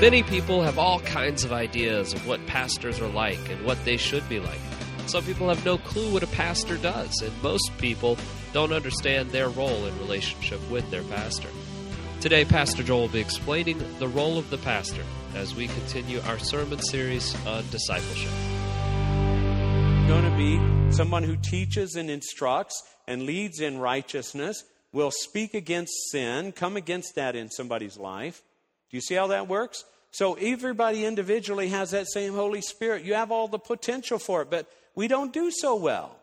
Many people have all kinds of ideas of what pastors are like and what they should be like. Some people have no clue what a pastor does, and most people don't understand their role in relationship with their pastor. Today, Pastor Joel will be explaining the role of the pastor as we continue our sermon series on discipleship. Going to be someone who teaches and instructs and leads in righteousness, will speak against sin, come against that in somebody's life. Do you see how that works? So everybody individually has that same Holy Spirit. You have all the potential for it, but we don't do so well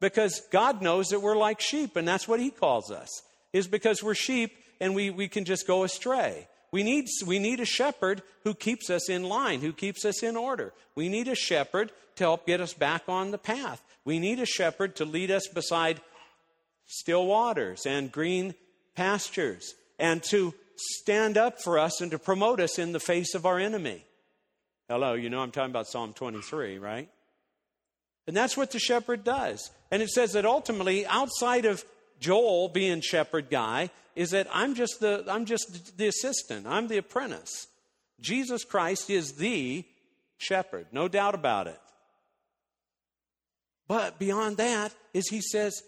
because God knows that we're like sheep, and that's what He calls us, is because we're sheep and we, we can just go astray. We need, we need a shepherd who keeps us in line, who keeps us in order. We need a shepherd to help get us back on the path. We need a shepherd to lead us beside still waters and green pastures and to stand up for us and to promote us in the face of our enemy. Hello, you know I'm talking about Psalm 23, right? And that's what the shepherd does. And it says that ultimately, outside of Joel being shepherd guy, is that I'm just the I'm just the assistant. I'm the apprentice. Jesus Christ is the shepherd, no doubt about it. But beyond that is he says,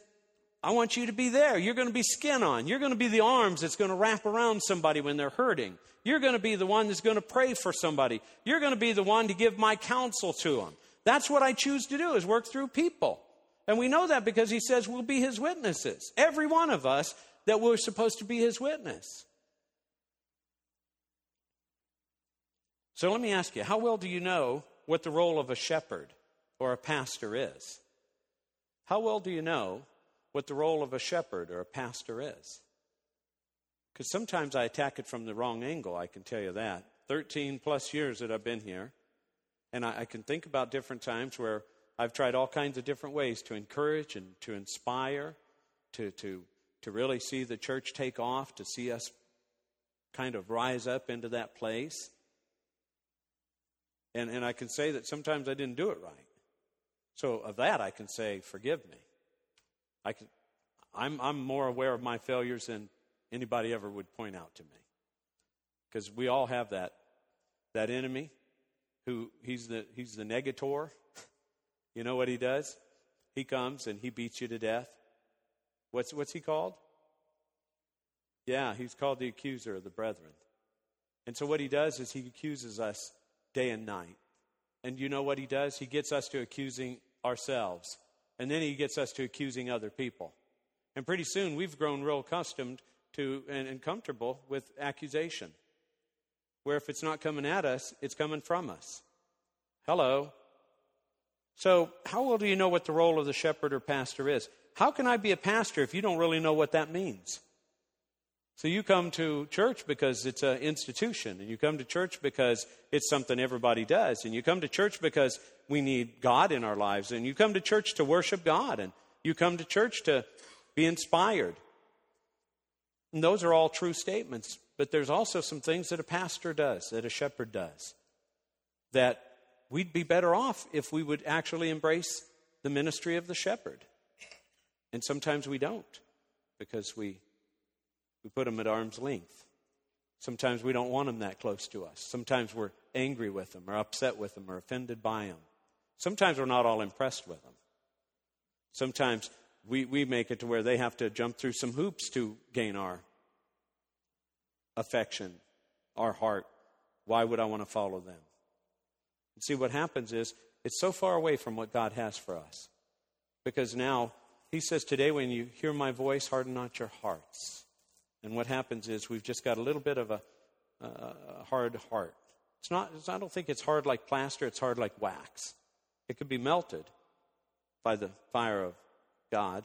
I want you to be there. You're going to be skin on. You're going to be the arms that's going to wrap around somebody when they're hurting. You're going to be the one that's going to pray for somebody. You're going to be the one to give my counsel to them. That's what I choose to do is work through people. And we know that because he says we'll be his witnesses. Every one of us that we're supposed to be his witness. So let me ask you, how well do you know what the role of a shepherd or a pastor is? How well do you know what the role of a shepherd or a pastor is? Because sometimes I attack it from the wrong angle, I can tell you that. 13 plus years that I've been here, and I, I can think about different times where I've tried all kinds of different ways to encourage and to inspire, to, to, to really see the church take off, to see us kind of rise up into that place. And, and I can say that sometimes I didn't do it right. So, of that, I can say, forgive me. I can, I'm, I'm more aware of my failures than anybody ever would point out to me. Because we all have that, that enemy who he's the, he's the negator. You know what he does? He comes and he beats you to death. What's, what's he called? Yeah, he's called the accuser of the brethren. And so what he does is he accuses us day and night. And you know what he does? He gets us to accusing ourselves. And then he gets us to accusing other people. And pretty soon we've grown real accustomed to and, and comfortable with accusation. Where if it's not coming at us, it's coming from us. Hello. So, how well do you know what the role of the shepherd or pastor is? How can I be a pastor if you don't really know what that means? So, you come to church because it's an institution, and you come to church because it's something everybody does, and you come to church because we need God in our lives, and you come to church to worship God, and you come to church to be inspired. And those are all true statements, but there's also some things that a pastor does, that a shepherd does, that we'd be better off if we would actually embrace the ministry of the shepherd. And sometimes we don't because we, we put them at arm's length. Sometimes we don't want them that close to us. Sometimes we're angry with them or upset with them or offended by them. Sometimes we're not all impressed with them. Sometimes we, we make it to where they have to jump through some hoops to gain our affection, our heart. Why would I want to follow them? And see, what happens is it's so far away from what God has for us. Because now, He says, Today, when you hear my voice, harden not your hearts. And what happens is we've just got a little bit of a, a hard heart. It's not, it's, I don't think it's hard like plaster, it's hard like wax. It could be melted by the fire of God.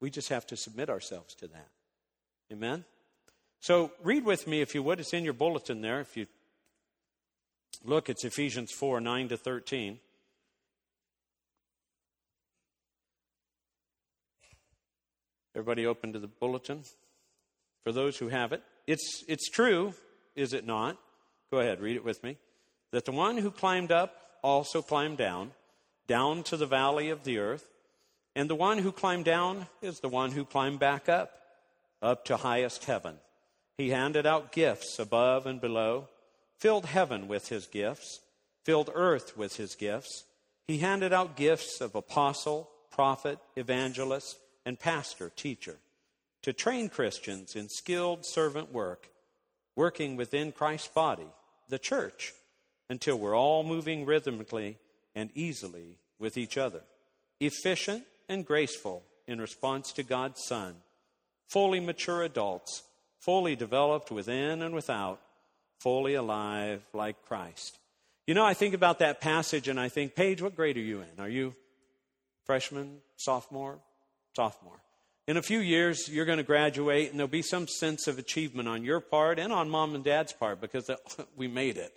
We just have to submit ourselves to that. Amen? So read with me, if you would. It's in your bulletin there. If you look, it's Ephesians 4 9 to 13. Everybody open to the bulletin? For those who have it. It's, it's true, is it not? Go ahead, read it with me. That the one who climbed up also climbed down, down to the valley of the earth. And the one who climbed down is the one who climbed back up, up to highest heaven. He handed out gifts above and below. filled heaven with his gifts, filled earth with his gifts. He handed out gifts of apostle, prophet, evangelist, and pastor, teacher, to train Christians in skilled servant work, working within Christ's body, the church, until we're all moving rhythmically and easily with each other, efficient and graceful in response to God's Son, fully mature adults, fully developed within and without, fully alive like Christ. You know, I think about that passage and I think, Paige, what grade are you in? Are you freshman, sophomore, sophomore? In a few years, you're going to graduate, and there'll be some sense of achievement on your part and on mom and dad's part because we made it.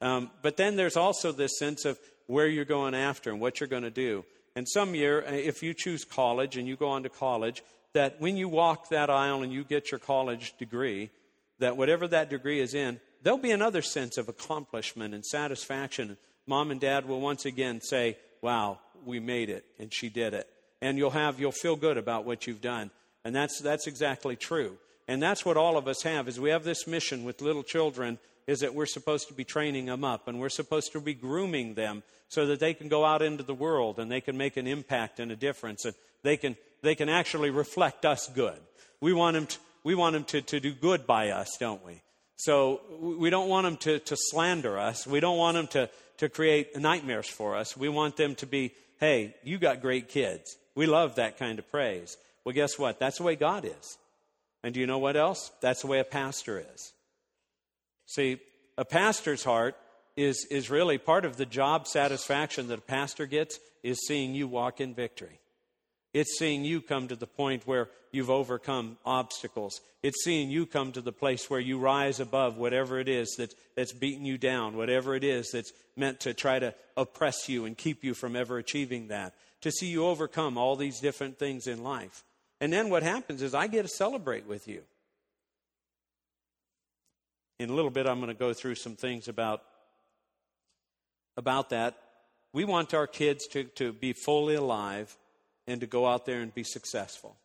Um, but then there's also this sense of where you're going after and what you're going to do. And some year, uh, if you choose college and you go on to college, that when you walk that aisle and you get your college degree, that whatever that degree is in, there'll be another sense of accomplishment and satisfaction. Mom and dad will once again say, Wow, we made it, and she did it. And you'll have you'll feel good about what you've done. And that's that's exactly true. And that's what all of us have is we have this mission with little children is that we're supposed to be training them up and we're supposed to be grooming them so that they can go out into the world and they can make an impact and a difference and they can, they can actually reflect us good. We want them to, we want them to, to do good by us, don't we? So we don't want them to, to slander us. We don't want them to, to create nightmares for us. We want them to be, hey, you got great kids. We love that kind of praise. Well, guess what? That's the way God is. And do you know what else? That's the way a pastor is. See, a pastor's heart is, is really part of the job satisfaction that a pastor gets is seeing you walk in victory. It's seeing you come to the point where you've overcome obstacles. It's seeing you come to the place where you rise above whatever it is that, that's beating you down, whatever it is that's meant to try to oppress you and keep you from ever achieving that. To see you overcome all these different things in life. And then what happens is I get to celebrate with you in a little bit, I'm going to go through some things about, about that. We want our kids to, to be fully alive and to go out there and be successful.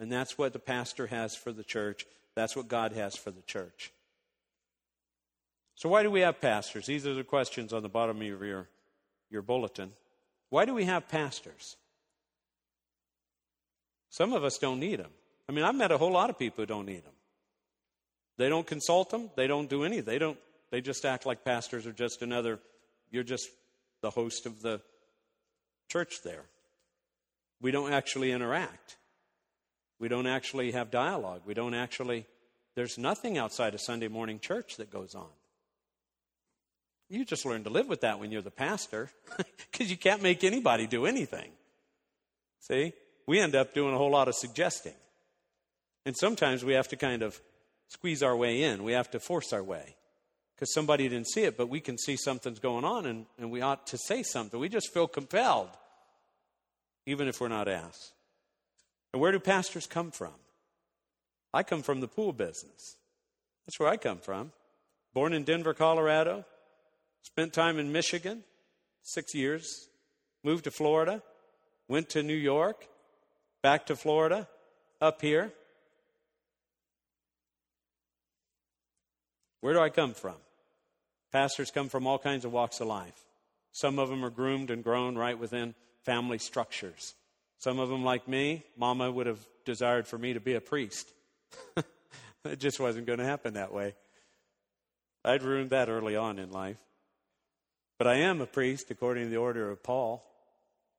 And that's what the pastor has for the church. That's what God has for the church. So, why do we have pastors? These are the questions on the bottom of your, your bulletin. Why do we have pastors? Some of us don't need them. I mean, I've met a whole lot of people who don't need them. They don't consult them. They don't do any. They don't. They just act like pastors are just another. You're just the host of the church there. We don't actually interact. We don't actually have dialogue. We don't actually. There's nothing outside of Sunday morning church that goes on. You just learn to live with that when you're the pastor, because you can't make anybody do anything. See? We end up doing a whole lot of suggesting. And sometimes we have to kind of squeeze our way in. We have to force our way because somebody didn't see it, but we can see something's going on and, and we ought to say something. We just feel compelled, even if we're not asked. And where do pastors come from? I come from the pool business. That's where I come from. Born in Denver, Colorado, spent time in Michigan, six years, moved to Florida, went to New York, back to Florida, up here. Where do I come from? Pastors come from all kinds of walks of life. Some of them are groomed and grown right within family structures. Some of them, like me, Mama would have desired for me to be a priest. it just wasn't going to happen that way. I'd ruined that early on in life. But I am a priest according to the order of Paul.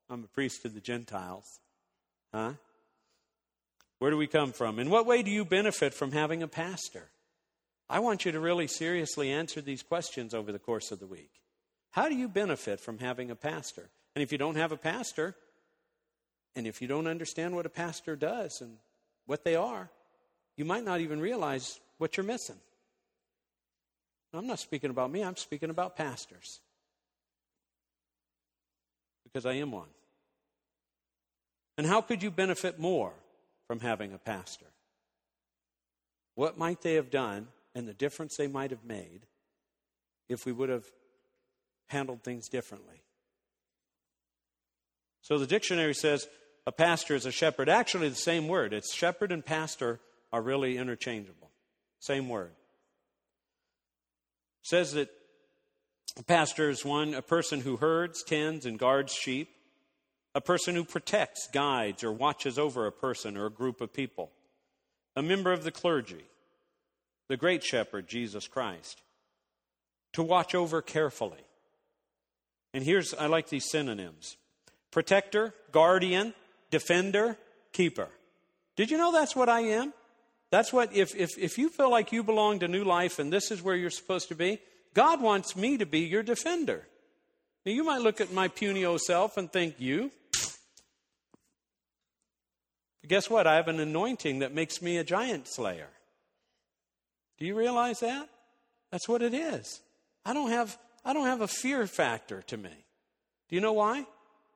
I'm a priest to the Gentiles. Huh? Where do we come from? In what way do you benefit from having a pastor? I want you to really seriously answer these questions over the course of the week. How do you benefit from having a pastor? And if you don't have a pastor, and if you don't understand what a pastor does and what they are, you might not even realize what you're missing. I'm not speaking about me, I'm speaking about pastors. Because I am one. And how could you benefit more from having a pastor? What might they have done and the difference they might have made if we would have handled things differently. So the dictionary says a pastor is a shepherd. Actually, the same word. It's shepherd and pastor are really interchangeable. Same word. It says that A pastor is one, a person who herds, tends, and guards sheep, a person who protects, guides, or watches over a person or a group of people, a member of the clergy, the great shepherd, Jesus Christ, to watch over carefully. And here's, I like these synonyms protector, guardian, defender, keeper. Did you know that's what I am? That's what, if, if, if you feel like you belong to new life and this is where you're supposed to be, God wants me to be your defender. Now, you might look at my puny old self and think, you? But guess what? I have an anointing that makes me a giant slayer. Do you realize that? That's what it is. I don't have, I don't have a fear factor to me. Do you know why?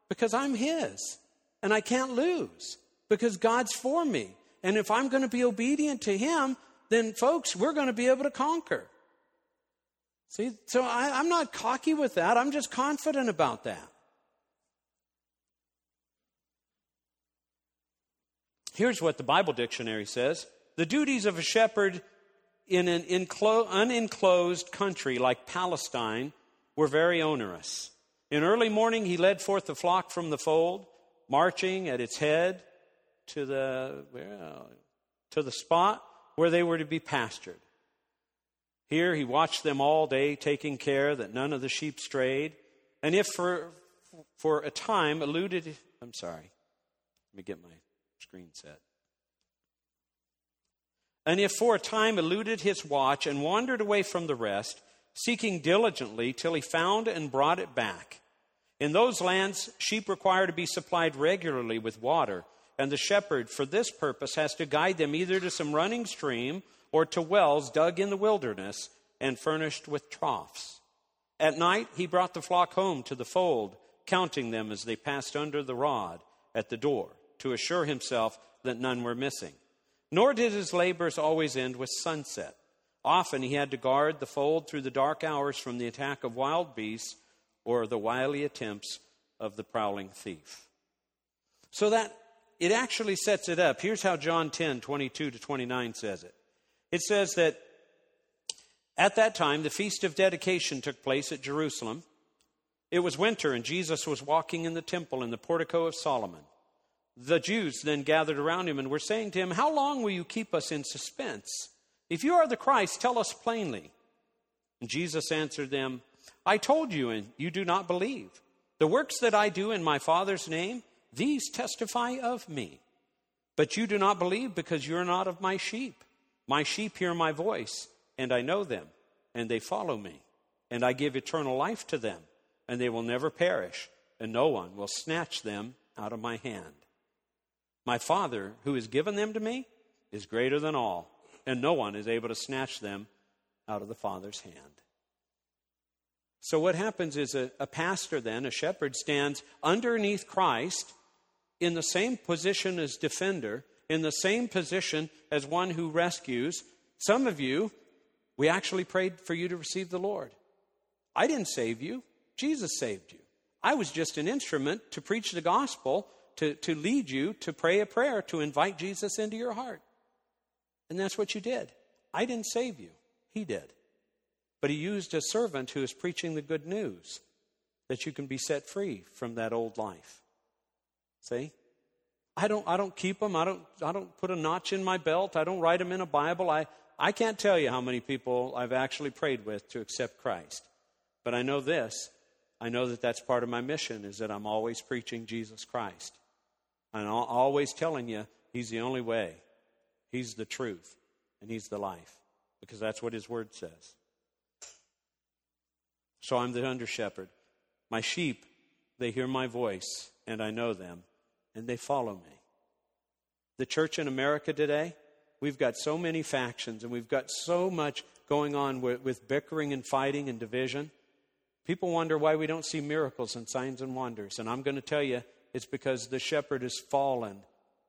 Because I'm His and I can't lose because God's for me. And if I'm going to be obedient to Him, then folks, we're going to be able to conquer. See, so I, am not cocky with that. I'm just confident about that. Here's what the Bible dictionary says The duties of a shepherd in an enclo- unenclosed country like Palestine were very onerous. In early morning, he led forth the flock from the fold, marching at its head to the, well, to the spot where they were to be pastured. Here he watched them all day, taking care that none of the sheep strayed. And if for, for a time eluded, I'm sorry, let me get my screen set. And if for a time eluded his watch and wandered away from the rest, seeking diligently till he found and brought it back. In those lands, sheep require to be supplied regularly with water, and the shepherd, for this purpose, has to guide them either to some running stream or to wells dug in the wilderness and furnished with troughs. At night, he brought the flock home to the fold, counting them as they passed under the rod at the door, to assure himself that none were missing. Nor did his labors always end with sunset. Often he had to guard the fold through the dark hours from the attack of wild beasts or the wily attempts of the prowling thief. So that it actually sets it up. Here's how John 10, 22 to 29 says it. It says that at that time, the feast of dedication took place at Jerusalem. It was winter, and Jesus was walking in the temple in the portico of Solomon. The Jews then gathered around him and were saying to him, How long will you keep us in suspense? If you are the Christ, tell us plainly. And Jesus answered them, I told you, and you do not believe. The works that I do in my Father's name, these testify of me. But you do not believe because you are not of my sheep. My sheep hear my voice, and I know them, and they follow me. And I give eternal life to them, and they will never perish, and no one will snatch them out of my hand. My Father, who has given them to me, is greater than all, and no one is able to snatch them out of the Father's hand. So, what happens is a, a, pastor, then, a shepherd, stands underneath Christ in the same position as defender, in the same position as one who rescues. Some of you, we actually prayed for you to receive the Lord. I didn't save you, Jesus saved you. I was just an instrument to preach the gospel to, to lead you to pray a prayer to invite Jesus into your heart. And that's what you did. I didn't save you, He did. But He used a servant who is preaching the good news that you can be set free from that old life. See? I don't, I don't keep them. I don't, I don't put a notch in my belt. I don't write them in a Bible. I, I can't tell you how many people I've actually prayed with to accept Christ. But I know this. I know that that's part of my mission is that I'm always preaching Jesus Christ. I'm always telling you, He's the only way, He's the truth, and He's the life, because that's what His Word says. So I'm the under shepherd. My sheep, they hear my voice, and I know them, and they follow me. The church in America today, we've got so many factions, and we've got so much going on with, with bickering and fighting and division. People wonder why we don't see miracles and signs and wonders. And I'm going to tell you, it's because the shepherd has fallen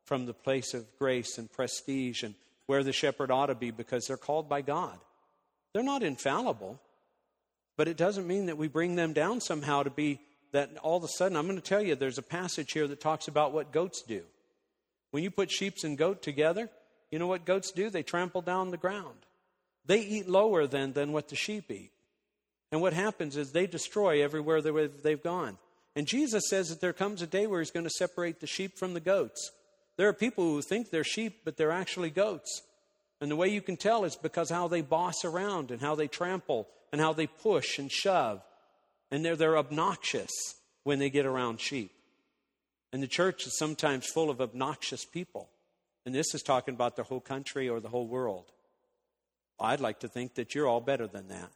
from the place of grace and prestige and where the shepherd ought to be because they're called by God. They're not infallible, but it doesn't mean that we bring them down somehow to be that all of a sudden. I'm going to tell you there's a passage here that talks about what goats do. When you put sheep and goat together, you know what goats do? They trample down the ground. They eat lower than, than what the sheep eat. And what happens is they destroy everywhere they've gone. And Jesus says that there comes a day where he's going to separate the sheep from the goats. There are people who think they're sheep, but they're actually goats. And the way you can tell is because how they boss around and how they trample and how they push and shove. And they're, they're obnoxious when they get around sheep. And the church is sometimes full of obnoxious people. And this is talking about the whole country or the whole world. I'd like to think that you're all better than that.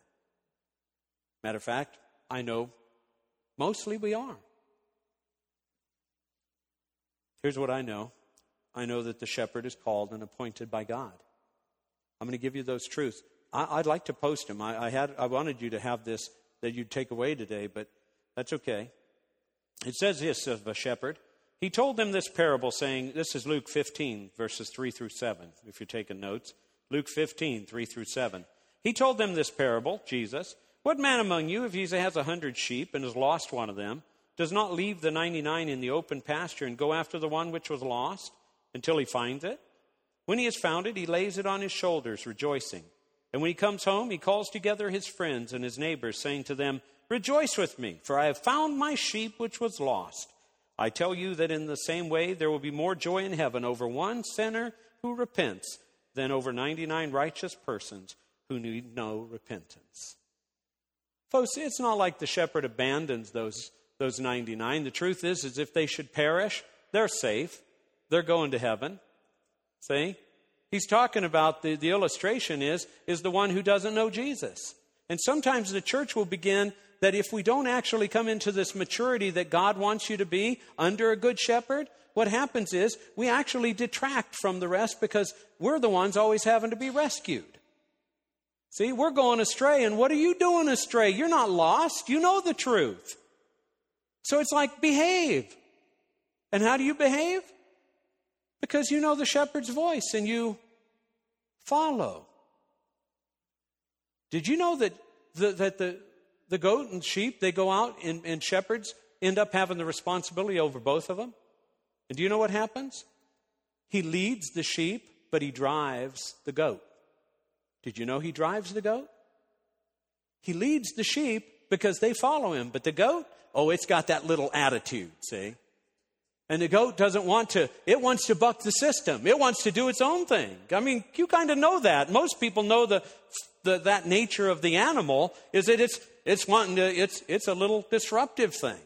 Matter of fact, I know mostly we are. Here's what I know I know that the shepherd is called and appointed by God. I'm going to give you those truths. I, would like to post them. I, I, had, I wanted you to have this that you'd take away today, but that's okay. It says this of a shepherd. He told them this parable, saying, This is Luke 15, verses 3 through 7, if you're taking notes. Luke 15, 3 through 7. He told them this parable, Jesus. What man among you, if he has a hundred sheep and has lost one of them, does not leave the 99 in the open pasture and go after the one which was lost until he finds it? When he has found it, he lays it on his shoulders, rejoicing. And when he comes home, he calls together his friends and his neighbors, saying to them, Rejoice with me, for I have found my sheep which was lost. I tell you that in the same way there will be more joy in heaven over one sinner who repents than over 99 righteous persons who need no repentance. Folks, it's not like the shepherd abandons those, those 99. The truth is, is if they should perish, they're safe. They're going to heaven. See? He's talking about the, the illustration is, is the one who doesn't know Jesus. And sometimes the church will begin that if we don't actually come into this maturity that God wants you to be under a good shepherd, what happens is we actually detract from the rest because we're the ones always having to be rescued. See, we're going astray, and what are you doing astray? You're not lost. You know the truth. So it's like behave. And how do you behave? Because you know the shepherd's voice and you follow. Did you know that the, that the, the goat and sheep, they go out and, and shepherds end up having the responsibility over both of them? And do you know what happens? He leads the sheep, but he drives the goat. Did you know he drives the goat? He leads the sheep because they follow him, but the goat, oh, it's got that little attitude, see? And the goat doesn't want to, it wants to buck the system. It wants to do its own thing. I mean, you kind of know that. Most people know the, the, that nature of the animal is that it's, it's wanting to, it's, it's a little disruptive thing.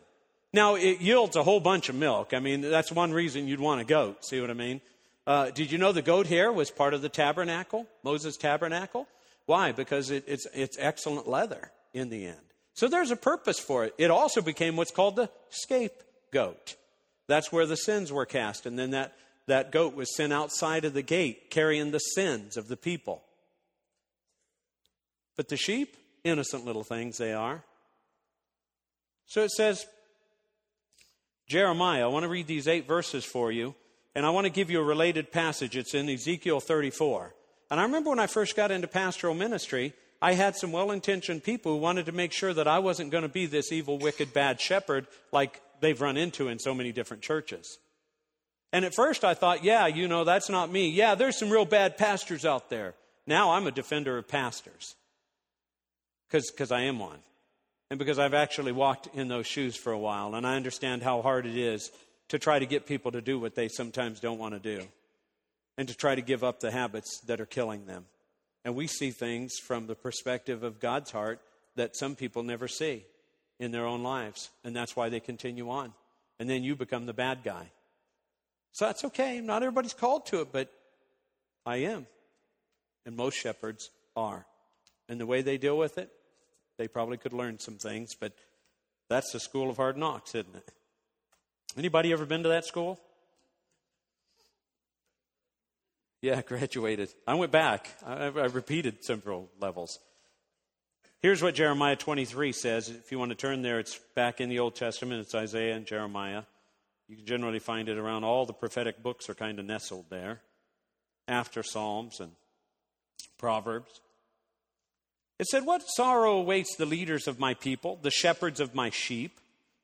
Now, it yields a whole bunch of milk. I mean, that's one reason you'd want a goat. See what I mean? Uh, did you know the goat hair was part of the tabernacle, Moses' tabernacle? Why? Because it, it's, it's excellent leather in the end. So there's a purpose for it. It also became what's called the scapegoat. That's where the sins were cast. And then that, that goat was sent outside of the gate carrying the sins of the people. But the sheep, innocent little things they are. So it says, Jeremiah, I want to read these eight verses for you, and I want to give you a related passage. It's in Ezekiel 34. And I remember when I first got into pastoral ministry, I had some well intentioned people who wanted to make sure that I wasn't going to be this evil, wicked, bad shepherd like they've run into in so many different churches. And at first I thought, yeah, you know, that's not me. Yeah, there's some real bad pastors out there. Now I'm a defender of pastors because I am one. And because I've actually walked in those shoes for a while, and I understand how hard it is to try to get people to do what they sometimes don't want to do, and to try to give up the habits that are killing them. And we see things from the perspective of God's heart that some people never see in their own lives. And that's why they continue on. And then you become the bad guy. So that's okay. Not everybody's called to it, but I am. And most shepherds are. And the way they deal with it, they probably could learn some things, but that's the school of hard knocks, isn't it? Anybody ever been to that school? Yeah, graduated. I went back. I, I repeated several levels. Here's what Jeremiah 23 says. If you want to turn there, it's back in the Old Testament. It's Isaiah and Jeremiah. You can generally find it around all the prophetic books are kind of nestled there, after Psalms and Proverbs. It said, What sorrow awaits the leaders of my people, the shepherds of my sheep?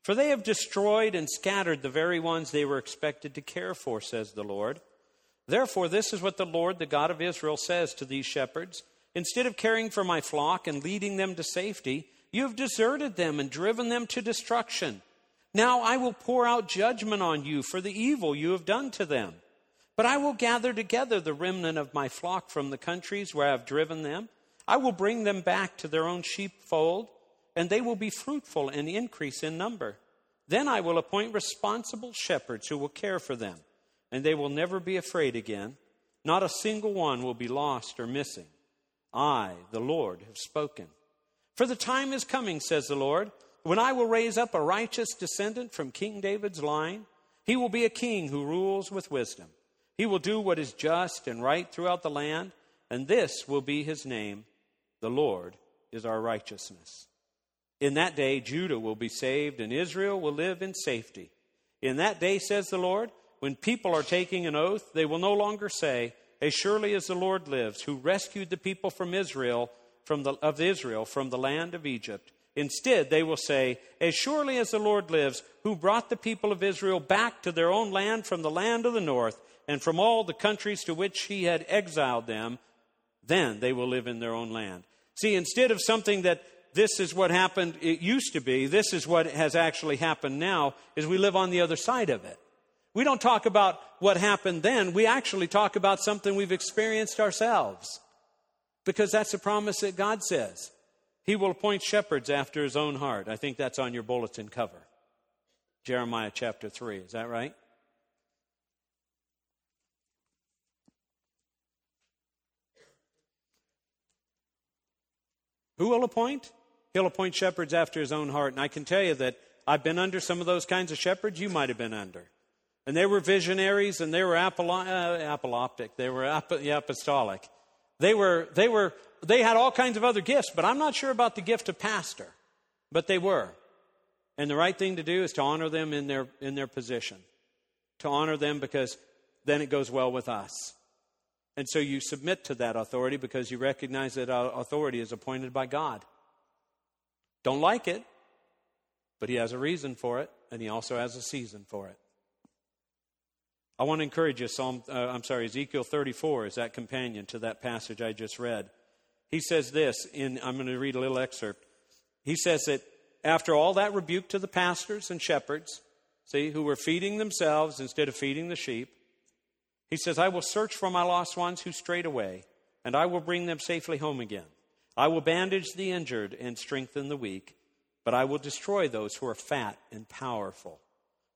For they have destroyed and scattered the very ones they were expected to care for, says the Lord. Therefore, this is what the Lord, the God of Israel, says to these shepherds Instead of caring for my flock and leading them to safety, You have deserted them and driven them to destruction. Now I will pour out judgment on you for the evil you have done to them. But I will gather together the remnant of my flock from the countries where I have driven them. I will bring them back to their own sheepfold, and they will be fruitful and increase in number. Then I will appoint responsible shepherds who will care for them, and they will never be afraid again. Not a single one will be lost or missing. I, the Lord, have spoken. For the time is coming, says the Lord, when I will raise up a righteous descendant from King David's line. He will be a king who rules with wisdom. He will do what is just and right throughout the land, and this will be his name. The Lord is our righteousness. In that day, Judah will be saved, and Israel will live in safety. In that day, says the Lord, when people are taking an oath, they will no longer say, As surely as the Lord lives, who rescued the people from Israel, from the, of Israel from the land of Egypt. Instead, they will say, As surely as the Lord lives, who brought the people of Israel back to their own land from the land of the north, and from all the countries to which he had exiled them, then they will live in their own land. See, instead of something that this is what happened, it used to be, this is what has actually happened now, is we live on the other side of it. We don't talk about what happened then, we actually talk about something we've experienced ourselves. Because that's the promise that God says. He will appoint shepherds after his own heart. I think that's on your bulletin cover. Jeremiah chapter 3. Is that right? Who will appoint? He'll appoint shepherds after his own heart. And I can tell you that I've been under some of those kinds of shepherds you might have been under. And they were visionaries and they were apolo- uh, apoloptic, they were ap- apostolic. They were, they were, they had all kinds of other gifts, but I'm not sure about the gift of pastor. But they were. And the right thing to do is to honor them in their, in their position. To honor them because then it goes well with us. And so you submit to that authority because you recognize that authority is appointed by God. Don't like it, but He has a reason for it, and He also has a season for it. I want to encourage you, Psalm, uh, I'm sorry, Ezekiel 34 is that companion to that passage I just read. He says this, in, I'm going to read a little excerpt. He says that after all that rebuke to the pastors and shepherds, see, who were feeding themselves instead of feeding the sheep, he says, I will search for my lost ones who strayed away, and I will bring them safely home again. I will bandage the injured and strengthen the weak, but I will destroy those who are fat and powerful.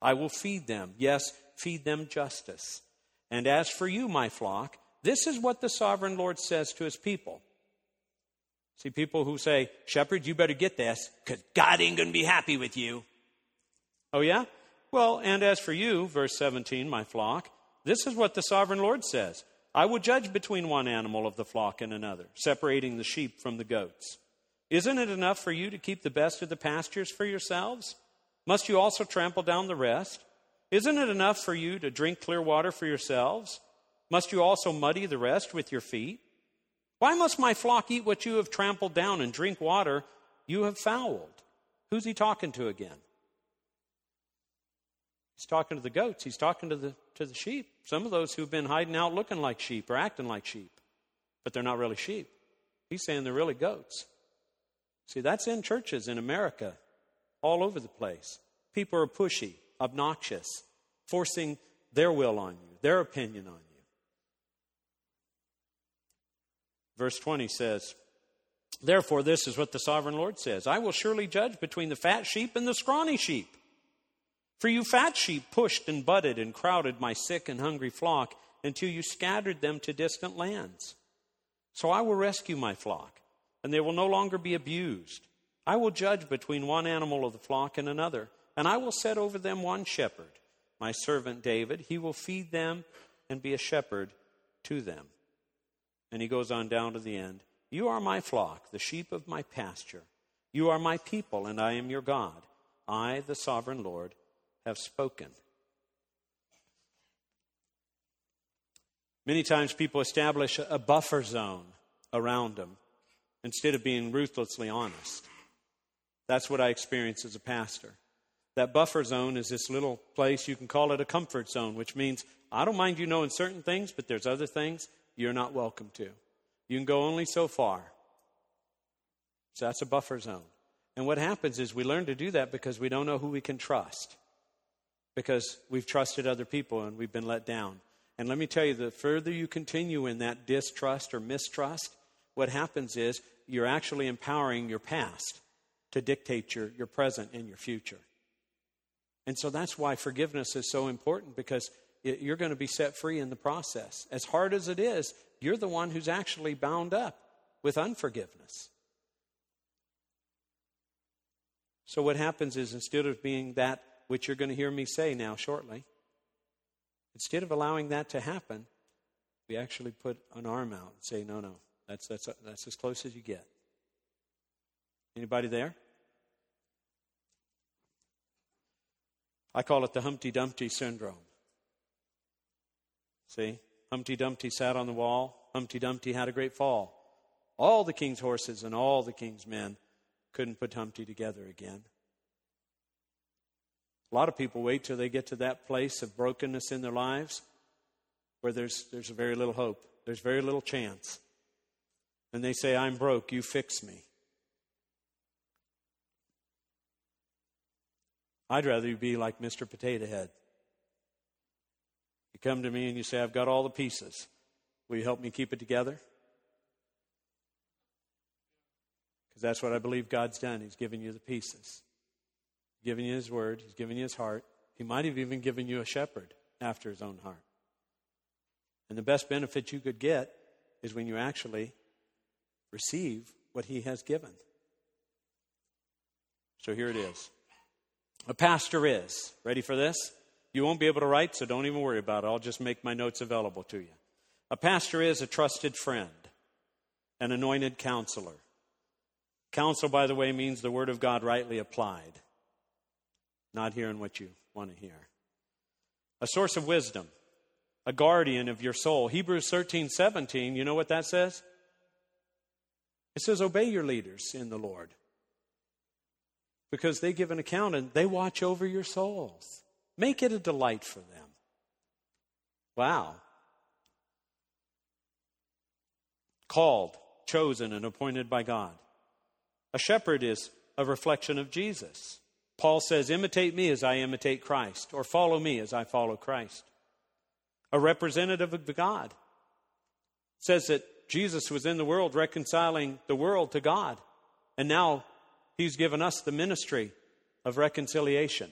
I will feed them, yes, feed them justice. And as for you, my flock, this is what the sovereign Lord says to his people. See, people who say, Shepherd, you better get this, because God ain't going to be happy with you. Oh, yeah? Well, and as for you, verse 17, my flock, this is what the sovereign Lord says I will judge between one animal of the flock and another, separating the sheep from the goats. Isn't it enough for you to keep the best of the pastures for yourselves? Must you also trample down the rest? Isn't it enough for you to drink clear water for yourselves? Must you also muddy the rest with your feet? Why must my flock eat what you have trampled down and drink water you have fouled? Who's he talking to again? He's talking to the goats. He's talking to the, to the sheep. Some of those who've been hiding out looking like sheep or acting like sheep, but they're not really sheep. He's saying they're really goats. See, that's in churches in America, all over the place. People are pushy, obnoxious, forcing their will on you, their opinion on you. Verse 20 says, Therefore, this is what the sovereign Lord says I will surely judge between the fat sheep and the scrawny sheep. For you fat sheep pushed and butted and crowded my sick and hungry flock until you scattered them to distant lands. So I will rescue my flock, and they will no longer be abused. I will judge between one animal of the flock and another, and I will set over them one shepherd, my servant David. He will feed them and be a shepherd to them. And he goes on down to the end. You are my flock, the sheep of my pasture. You are my people, and I am your God. I, the sovereign Lord, have spoken. Many times people establish a buffer zone around them instead of being ruthlessly honest. That's what I experience as a pastor. That buffer zone is this little place, you can call it a comfort zone, which means I don't mind you knowing certain things, but there's other things you're not welcome to. You can go only so far. So that's a buffer zone. And what happens is we learn to do that because we don't know who we can trust. Because we've trusted other people and we've been let down. And let me tell you, the further you continue in that distrust or mistrust, what happens is you're actually empowering your past to dictate your, your present and your future. And so that's why forgiveness is so important because it, you're going to be set free in the process. As hard as it is, you're the one who's actually bound up with unforgiveness. So, what happens is instead of being that which you're going to hear me say now shortly, instead of allowing that to happen, we actually put an arm out and say, no, no, that's, that's, that's as close as you get. Anybody there? I call it the Humpty Dumpty syndrome. See? Humpty Dumpty sat on the wall. Humpty Dumpty had a great fall. All the king's horses and all the king's men couldn't put Humpty together again. A lot of people wait till they get to that place of brokenness in their lives where there's, there's very little hope, there's very little chance. And they say, I'm broke, you fix me. I'd rather you be like Mr. Potato Head. You come to me and you say, I've got all the pieces. Will you help me keep it together? Because that's what I believe God's done. He's given you the pieces, given you His word, He's given you His heart. He might have even given you a shepherd after His own heart. And the best benefit you could get is when you actually receive what He has given. So here it is. A pastor is. Ready for this? You won't be able to write, so don't even worry about it. I'll just make my notes available to you. A pastor is a trusted friend, an anointed counselor. Counsel, by the way, means the word of God rightly applied, not hearing what you want to hear. A source of wisdom, a guardian of your soul. Hebrews 13 17, you know what that says? It says, Obey your leaders in the Lord because they give an account and they watch over your souls. Make it a delight for them. Wow. Called, chosen, and appointed by God. A shepherd is a reflection of Jesus. Paul says, Imitate me as I imitate Christ, or follow me as I follow Christ. A representative of God says that Jesus was in the world reconciling the world to God, and now He's given us the ministry of reconciliation.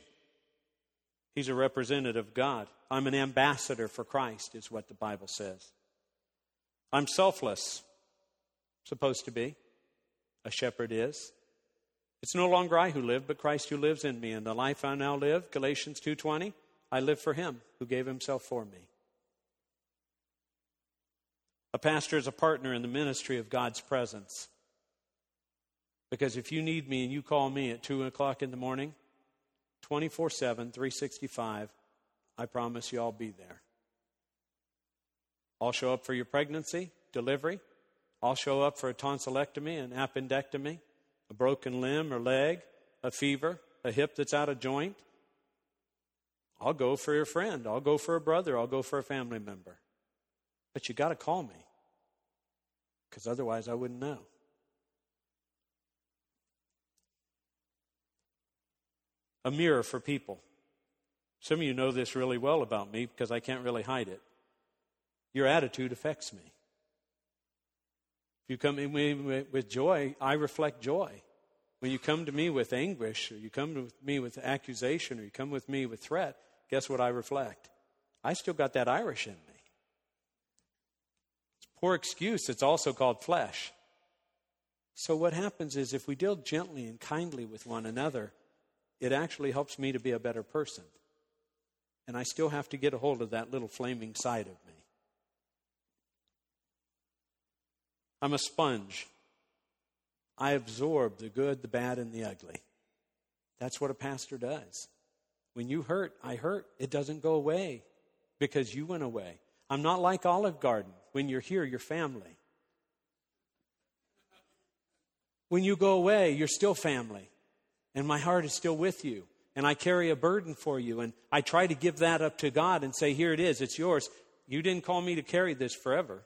He's a representative of God. I'm an ambassador for Christ, is what the Bible says. I'm selfless, supposed to be. A shepherd is. It's no longer I who live, but Christ who lives in me. And the life I now live, Galatians 2:20, I live for him who gave himself for me. A pastor is a partner in the ministry of God's presence. Because if you need me and you call me at 2 o'clock in the morning, 24 7, 365, I promise you I'll be there. I'll show up for your pregnancy, delivery. I'll show up for a tonsillectomy, and appendectomy, a broken limb or leg, a fever, a hip that's out of joint. I'll go for your friend. I'll go for a brother. I'll go for a family member. But you got to call me because otherwise I wouldn't know. a mirror for people. Some of you know this really well about me because I can't really hide it. Your attitude affects me. You come to me with joy, I reflect joy. When you come to me with anguish, or you come to me with accusation, or you come with me with threat, guess what I reflect? I still got that Irish in me. It's poor excuse. It's also called flesh. So, what happens is if we deal gently and kindly with one another, it actually helps me to be a better person. And I still have to get a hold of that little flaming side of me. I'm a sponge. I absorb the good, the bad, and the ugly. That's what a pastor does. When you hurt, I hurt. It doesn't go away because you went away. I'm not like Olive Garden. When you're here, you're family. When you go away, you're still family and my heart is still with you. And I carry a burden for you. And I try to give that up to God and say, Here it is, it's yours. You didn't call me to carry this forever.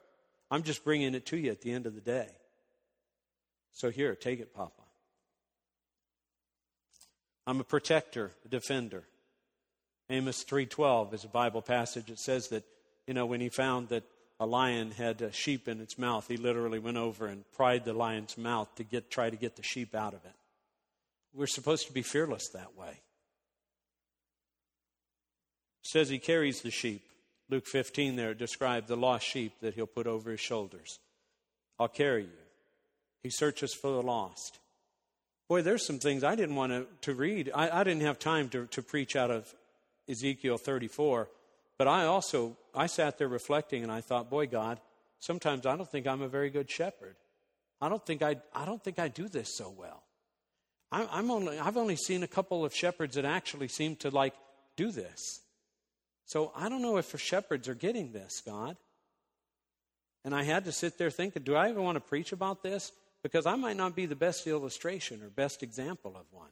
I'm just bringing it to you at the end of the day. So here, take it, Papa. I'm a protector, a defender. Amos 3:12 is a Bible passage. It says that, you know, when he found that a lion had a sheep in its mouth, he literally went over and pried the lion's mouth to get try to get the sheep out of it. We're supposed to be fearless that way. Says he carries the sheep. Luke 15 there described the lost sheep that he'll put over his shoulders. I'll carry you. He searches for the lost. Boy, there's some things I didn't want to, to read. I, I didn't have time to, to preach out of Ezekiel 34, but I also I sat there reflecting and I thought, boy, God, sometimes I don't think I'm a very good shepherd. I don't think I, I don't think I do this so well. I, I'm only, I've only seen a couple of shepherds that actually seem to like do this. So I don't know if the shepherds are getting this, God. And I had to sit there thinking, do I even want to preach about this? Because I might not be the best illustration or best example of one.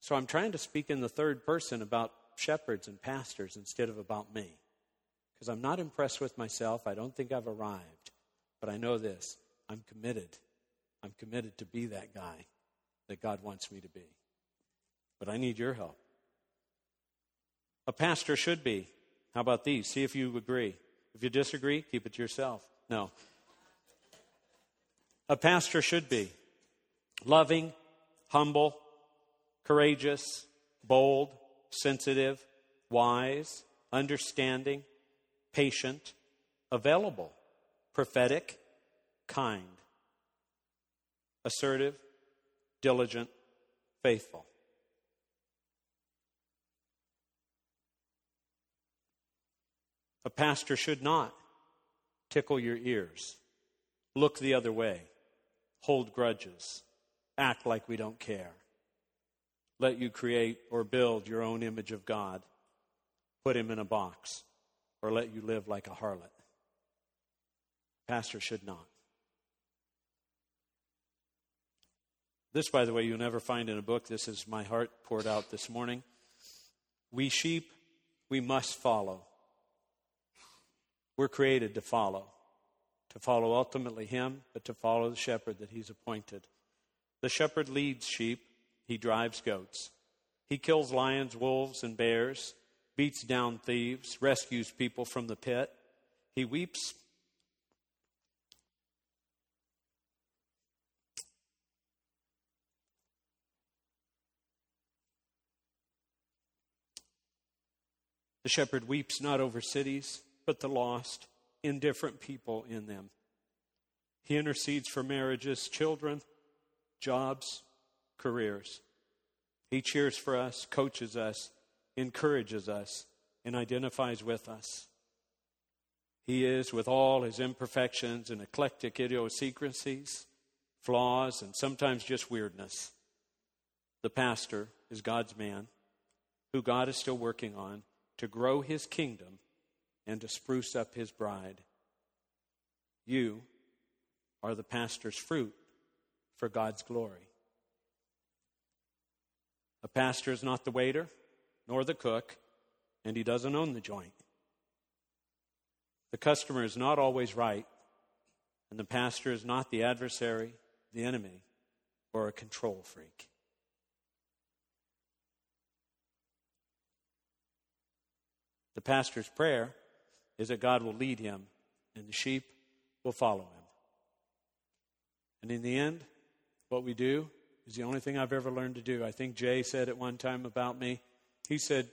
So I'm trying to speak in the third person about shepherds and pastors instead of about me. Because I'm not impressed with myself. I don't think I've arrived. But I know this I'm committed. I'm committed to be that guy that God wants me to be. But I need your help. A pastor should be. How about these? See if you agree. If you disagree, keep it to yourself. No. A pastor should be loving, humble, courageous, bold, sensitive, wise, understanding, patient, available, prophetic, kind, assertive, diligent, faithful. A pastor should not tickle your ears, look the other way, hold grudges, act like we don't care, let you create or build your own image of God, put him in a box, or let you live like a harlot. Pastor should not. This, by the way, you'll never find in a book. This is my heart poured out this morning. We sheep, we must follow. We're created to follow, to follow ultimately Him, but to follow the shepherd that He's appointed. The shepherd leads sheep, he drives goats. He kills lions, wolves, and bears, beats down thieves, rescues people from the pit. He weeps. The shepherd weeps not over cities, but the lost, indifferent people in them. He intercedes for marriages, children, jobs, careers. He cheers for us, coaches us, encourages us, and identifies with us. He is, with all his imperfections and eclectic idiosyncrasies, flaws, and sometimes just weirdness. The pastor is God's man, who God is still working on to grow his kingdom and to spruce up his bride. You are the pastor's fruit for God's glory. A pastor is not the waiter nor the cook, and he doesn't own the joint. The customer is not always right, and the pastor is not the adversary, the enemy, or a control freak. The pastor's prayer is that God will lead him and the sheep will follow him. And in the end, what we do is the only thing I've ever learned to do. I think Jay said at one time about me, he said,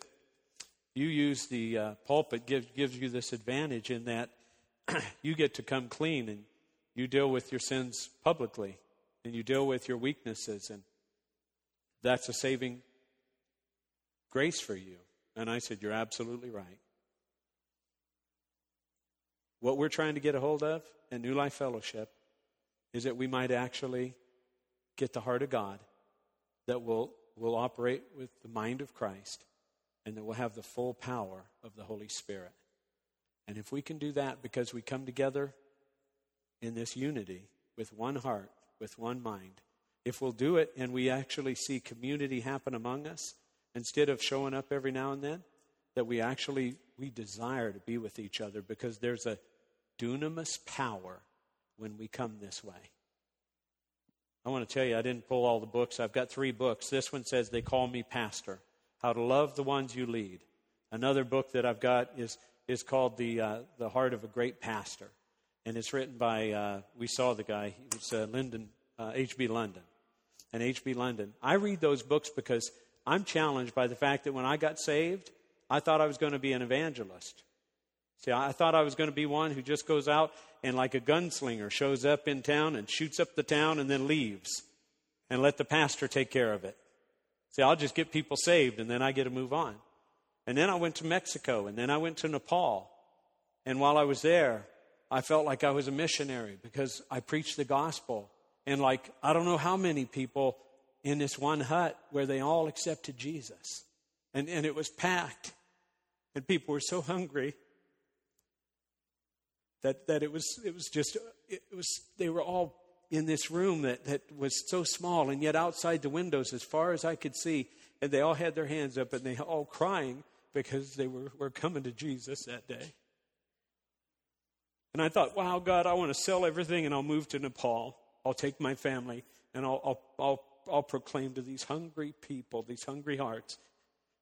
You use the uh, pulpit, gives, gives you this advantage in that you get to come clean and you deal with your sins publicly and you deal with your weaknesses, and that's a saving grace for you. And I said, You're absolutely right. What we're trying to get a hold of in New Life Fellowship is that we might actually get the heart of God that will, will operate with the mind of Christ and that we'll have the full power of the Holy Spirit. And if we can do that because we come together in this unity with one heart, with one mind, if we'll do it and we actually see community happen among us instead of showing up every now and then, that we actually we desire to be with each other because there's a dunamis power when we come this way. I want to tell you, I didn't pull all the books. I've got three books. This one says, They Call Me Pastor How to Love the Ones You Lead. Another book that I've got is, is called the, uh, the Heart of a Great Pastor. And it's written by, uh, we saw the guy, he was uh, Lyndon, H.B. Uh, London. And H.B. London. I read those books because I'm challenged by the fact that when I got saved, I thought I was going to be an evangelist. See, I thought I was going to be one who just goes out and, like a gunslinger, shows up in town and shoots up the town and then leaves and let the pastor take care of it. See, I'll just get people saved and then I get to move on. And then I went to Mexico and then I went to Nepal. And while I was there, I felt like I was a missionary because I preached the gospel. And like, I don't know how many people in this one hut where they all accepted Jesus. And, and it was packed. And people were so hungry that, that it was it was just it was they were all in this room that, that was so small and yet outside the windows as far as I could see and they all had their hands up and they all crying because they were, were coming to Jesus that day. And I thought, wow, God, I want to sell everything and I'll move to Nepal. I'll take my family and I'll, I'll, I'll, I'll proclaim to these hungry people, these hungry hearts,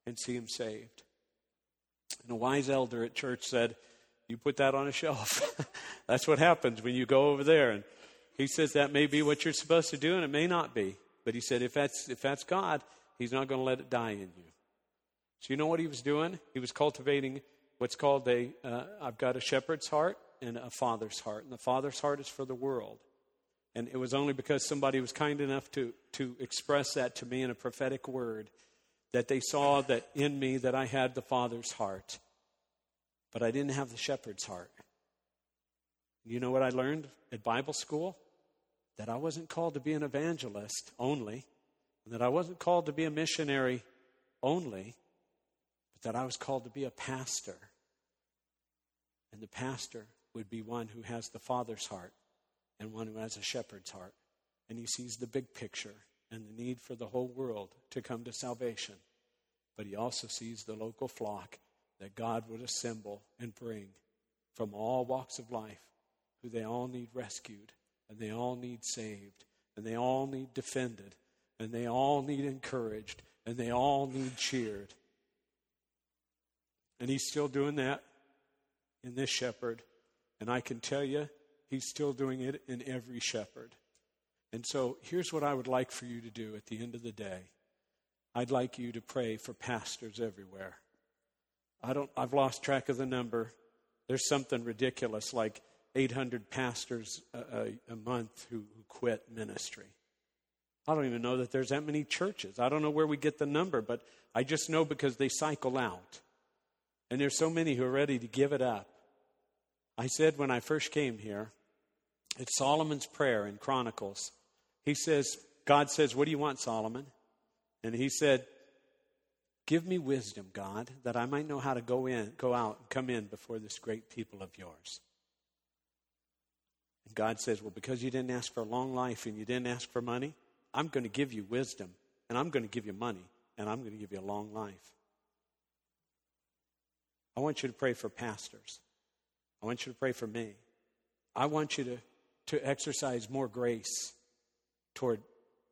and see them saved. And a wise elder at church said, you put that on a shelf. that's what happens when you go over there. And he says that may be what you're supposed to do, and it may not be. But he said if that's if that's God, He's not going to let it die in you. So you know what he was doing? He was cultivating what's called a. have uh, got a shepherd's heart and a father's heart, and the father's heart is for the world. And it was only because somebody was kind enough to to express that to me in a prophetic word that they saw that in me that I had the father's heart but I didn't have the shepherd's heart. You know what I learned at Bible school? That I wasn't called to be an evangelist only, and that I wasn't called to be a missionary only, but that I was called to be a pastor. And the pastor would be one who has the Father's heart and one who has a shepherd's heart. And he sees the big picture and the need for the whole world to come to salvation. But he also sees the local flock that God would assemble and bring from all walks of life, who they all need rescued, and they all need saved, and they all need defended, and they all need encouraged, and they all need cheered. And He's still doing that in this shepherd. And I can tell you, He's still doing it in every shepherd. And so here's what I would like for you to do at the end of the day I'd like you to pray for pastors everywhere. I don't, I've lost track of the number. There's something ridiculous like 800 pastors a, a, a month who, who quit ministry. I don't even know that there's that many churches. I don't know where we get the number, but I just know because they cycle out. And there's so many who are ready to give it up. I said when I first came here, it's Solomon's prayer in Chronicles. He says, God says, What do you want, Solomon? And he said, Give me wisdom, God, that I might know how to go in, go out, and come in before this great people of yours. And God says, Well, because you didn't ask for a long life and you didn't ask for money, I'm going to give you wisdom, and I'm going to give you money, and I'm going to give you a long life. I want you to pray for pastors. I want you to pray for me. I want you to, to exercise more grace toward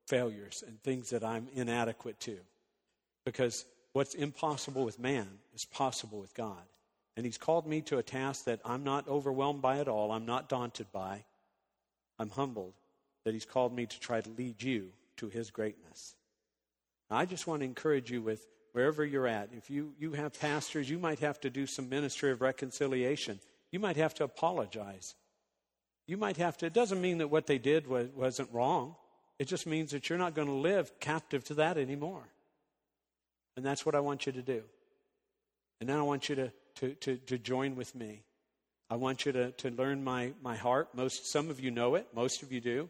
failures and things that I'm inadequate to. Because what's impossible with man is possible with God. And He's called me to a task that I'm not overwhelmed by at all, I'm not daunted by. I'm humbled that He's called me to try to lead you to His greatness. I just want to encourage you with wherever you're at. If you, you have pastors, you might have to do some ministry of reconciliation. You might have to apologize. You might have to, it doesn't mean that what they did was, wasn't wrong. It just means that you're not going to live captive to that anymore. And that's what I want you to do. And then I want you to, to, to, to join with me. I want you to, to learn my, my heart. Most, some of you know it, most of you do.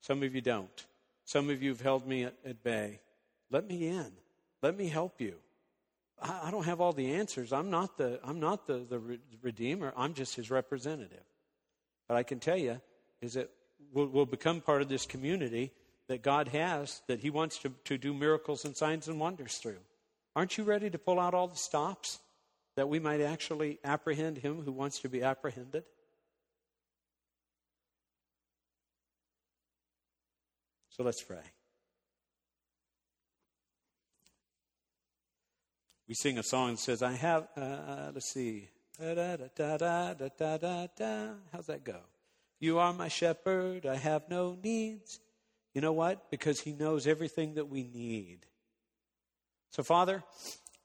Some of you don't. Some of you have held me at, at bay. Let me in. Let me help you. I, I, don't have all the answers. I'm not the, I'm not the, the Redeemer. I'm just his representative. But I can tell you is that we'll, we'll become part of this community that God has that He wants to, to do miracles and signs and wonders through. Aren't you ready to pull out all the stops that we might actually apprehend Him who wants to be apprehended? So let's pray. We sing a song that says, I have, uh, let's see, da, da, da, da, da, da, da. How's that go? You are my shepherd, I have no needs. You know what? Because he knows everything that we need. So, Father,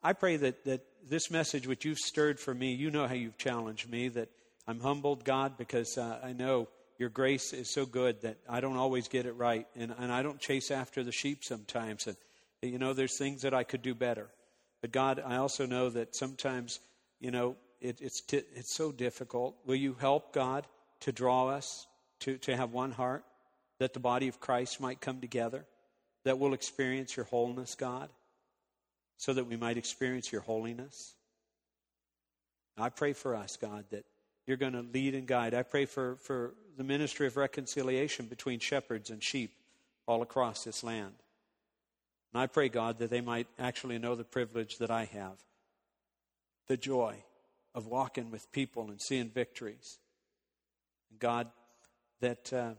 I pray that, that this message, which you've stirred for me, you know how you've challenged me, that I'm humbled, God, because uh, I know your grace is so good that I don't always get it right. And, and I don't chase after the sheep sometimes. And, you know, there's things that I could do better. But God, I also know that sometimes, you know, it, it's, t- it's so difficult. Will you help, God, to draw us to, to have one heart, that the body of Christ might come together, that we'll experience your wholeness, God, so that we might experience your holiness? I pray for us, God, that you're going to lead and guide. I pray for, for the ministry of reconciliation between shepherds and sheep all across this land. And I pray, God, that they might actually know the privilege that I have the joy of walking with people and seeing victories. And God, that uh,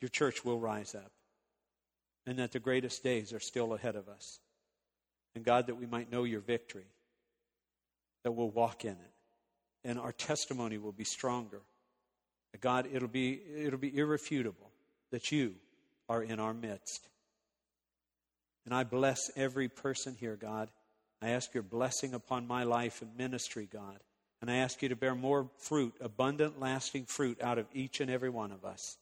your church will rise up and that the greatest days are still ahead of us. And God, that we might know your victory, that we'll walk in it, and our testimony will be stronger. God, it'll be, it'll be irrefutable that you are in our midst. And I bless every person here, God. I ask your blessing upon my life and ministry, God. And I ask you to bear more fruit, abundant, lasting fruit out of each and every one of us.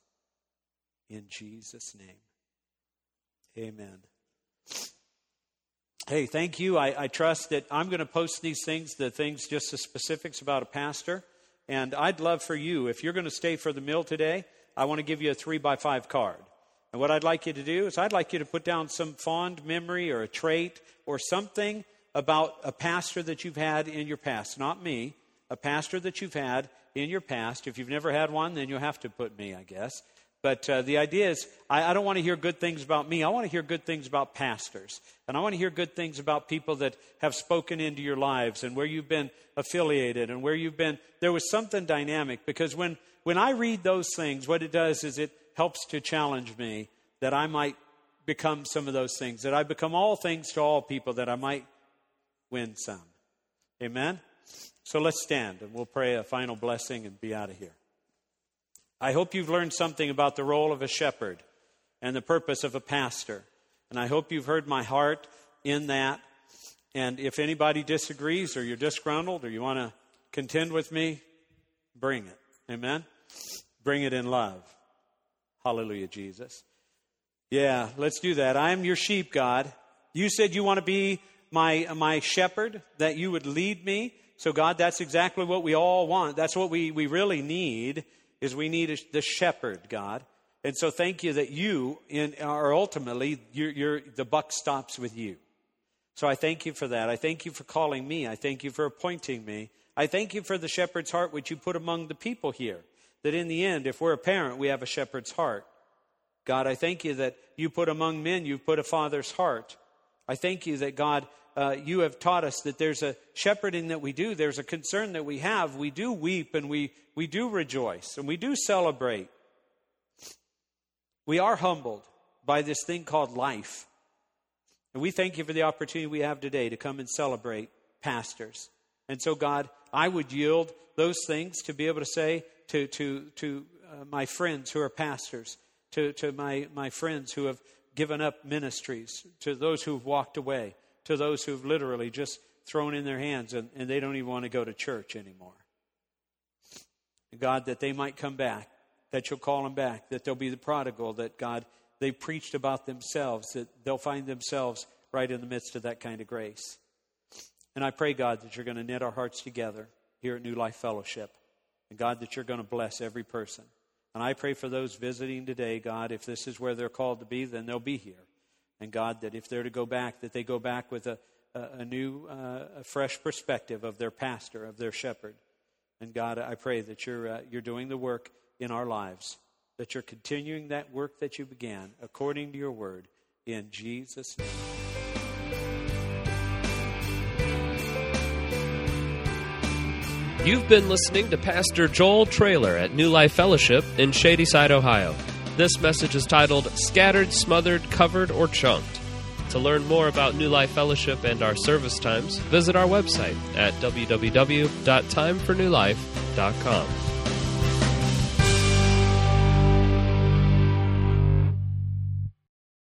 In Jesus' name. Amen. Hey, thank you. I, I trust that I'm going to post these things, the things, just the specifics about a pastor. And I'd love for you, if you're going to stay for the meal today, I want to give you a three by five card. And what I'd like you to do is I'd like you to put down some fond memory or a trait or something about a pastor that you've had in your past. Not me, a pastor that you've had in your past. If you've never had one, then you'll have to put me, I guess. But uh, the idea is, I, I don't want to hear good things about me. I want to hear good things about pastors. And I want to hear good things about people that have spoken into your lives and where you've been affiliated and where you've been. There was something dynamic because when, when I read those things, what it does is it helps to challenge me that I might become some of those things, that I become all things to all people, that I might win some. Amen? So let's stand and we'll pray a final blessing and be out of here. I hope you've learned something about the role of a shepherd and the purpose of a pastor. And I hope you've heard my heart in that. And if anybody disagrees or you're disgruntled or you want to contend with me, bring it. Amen? Bring it in love. Hallelujah, Jesus. Yeah, let's do that. I am your sheep, God. You said you want to be my, my shepherd, that you would lead me. So, God, that's exactly what we all want. That's what we, we really need is we need the shepherd, God. And so thank you that you in, are ultimately, you're, you're, the buck stops with you. So I thank you for that. I thank you for calling me. I thank you for appointing me. I thank you for the shepherd's heart which you put among the people here. That in the end, if we're a parent, we have a shepherd's heart. God, I thank you that you put among men, you've put a father's heart. I thank you that, God, uh, you have taught us that there's a shepherding that we do, there's a concern that we have. We do weep and we, we do rejoice and we do celebrate. We are humbled by this thing called life. And we thank you for the opportunity we have today to come and celebrate pastors. And so, God, I would yield those things to be able to say to, to, to uh, my friends who are pastors, to, to my, my friends who have given up ministries, to those who've walked away to those who've literally just thrown in their hands and, and they don't even want to go to church anymore. God, that they might come back, that you'll call them back, that they'll be the prodigal, that God, they preached about themselves, that they'll find themselves right in the midst of that kind of grace. And I pray, God, that you're going to knit our hearts together here at New Life Fellowship. And God, that you're going to bless every person. And I pray for those visiting today, God, if this is where they're called to be, then they'll be here. And God, that if they're to go back, that they go back with a, a, new, uh, a fresh perspective of their pastor, of their shepherd. And God, I pray that you're, uh, you're doing the work in our lives, that you're continuing that work that you began according to your word. In Jesus' name. You've been listening to Pastor Joel Trailer at New Life Fellowship in Shadyside, Ohio. This message is titled Scattered, Smothered, Covered, or Chunked. To learn more about New Life Fellowship and our service times, visit our website at www.timefornewlife.com.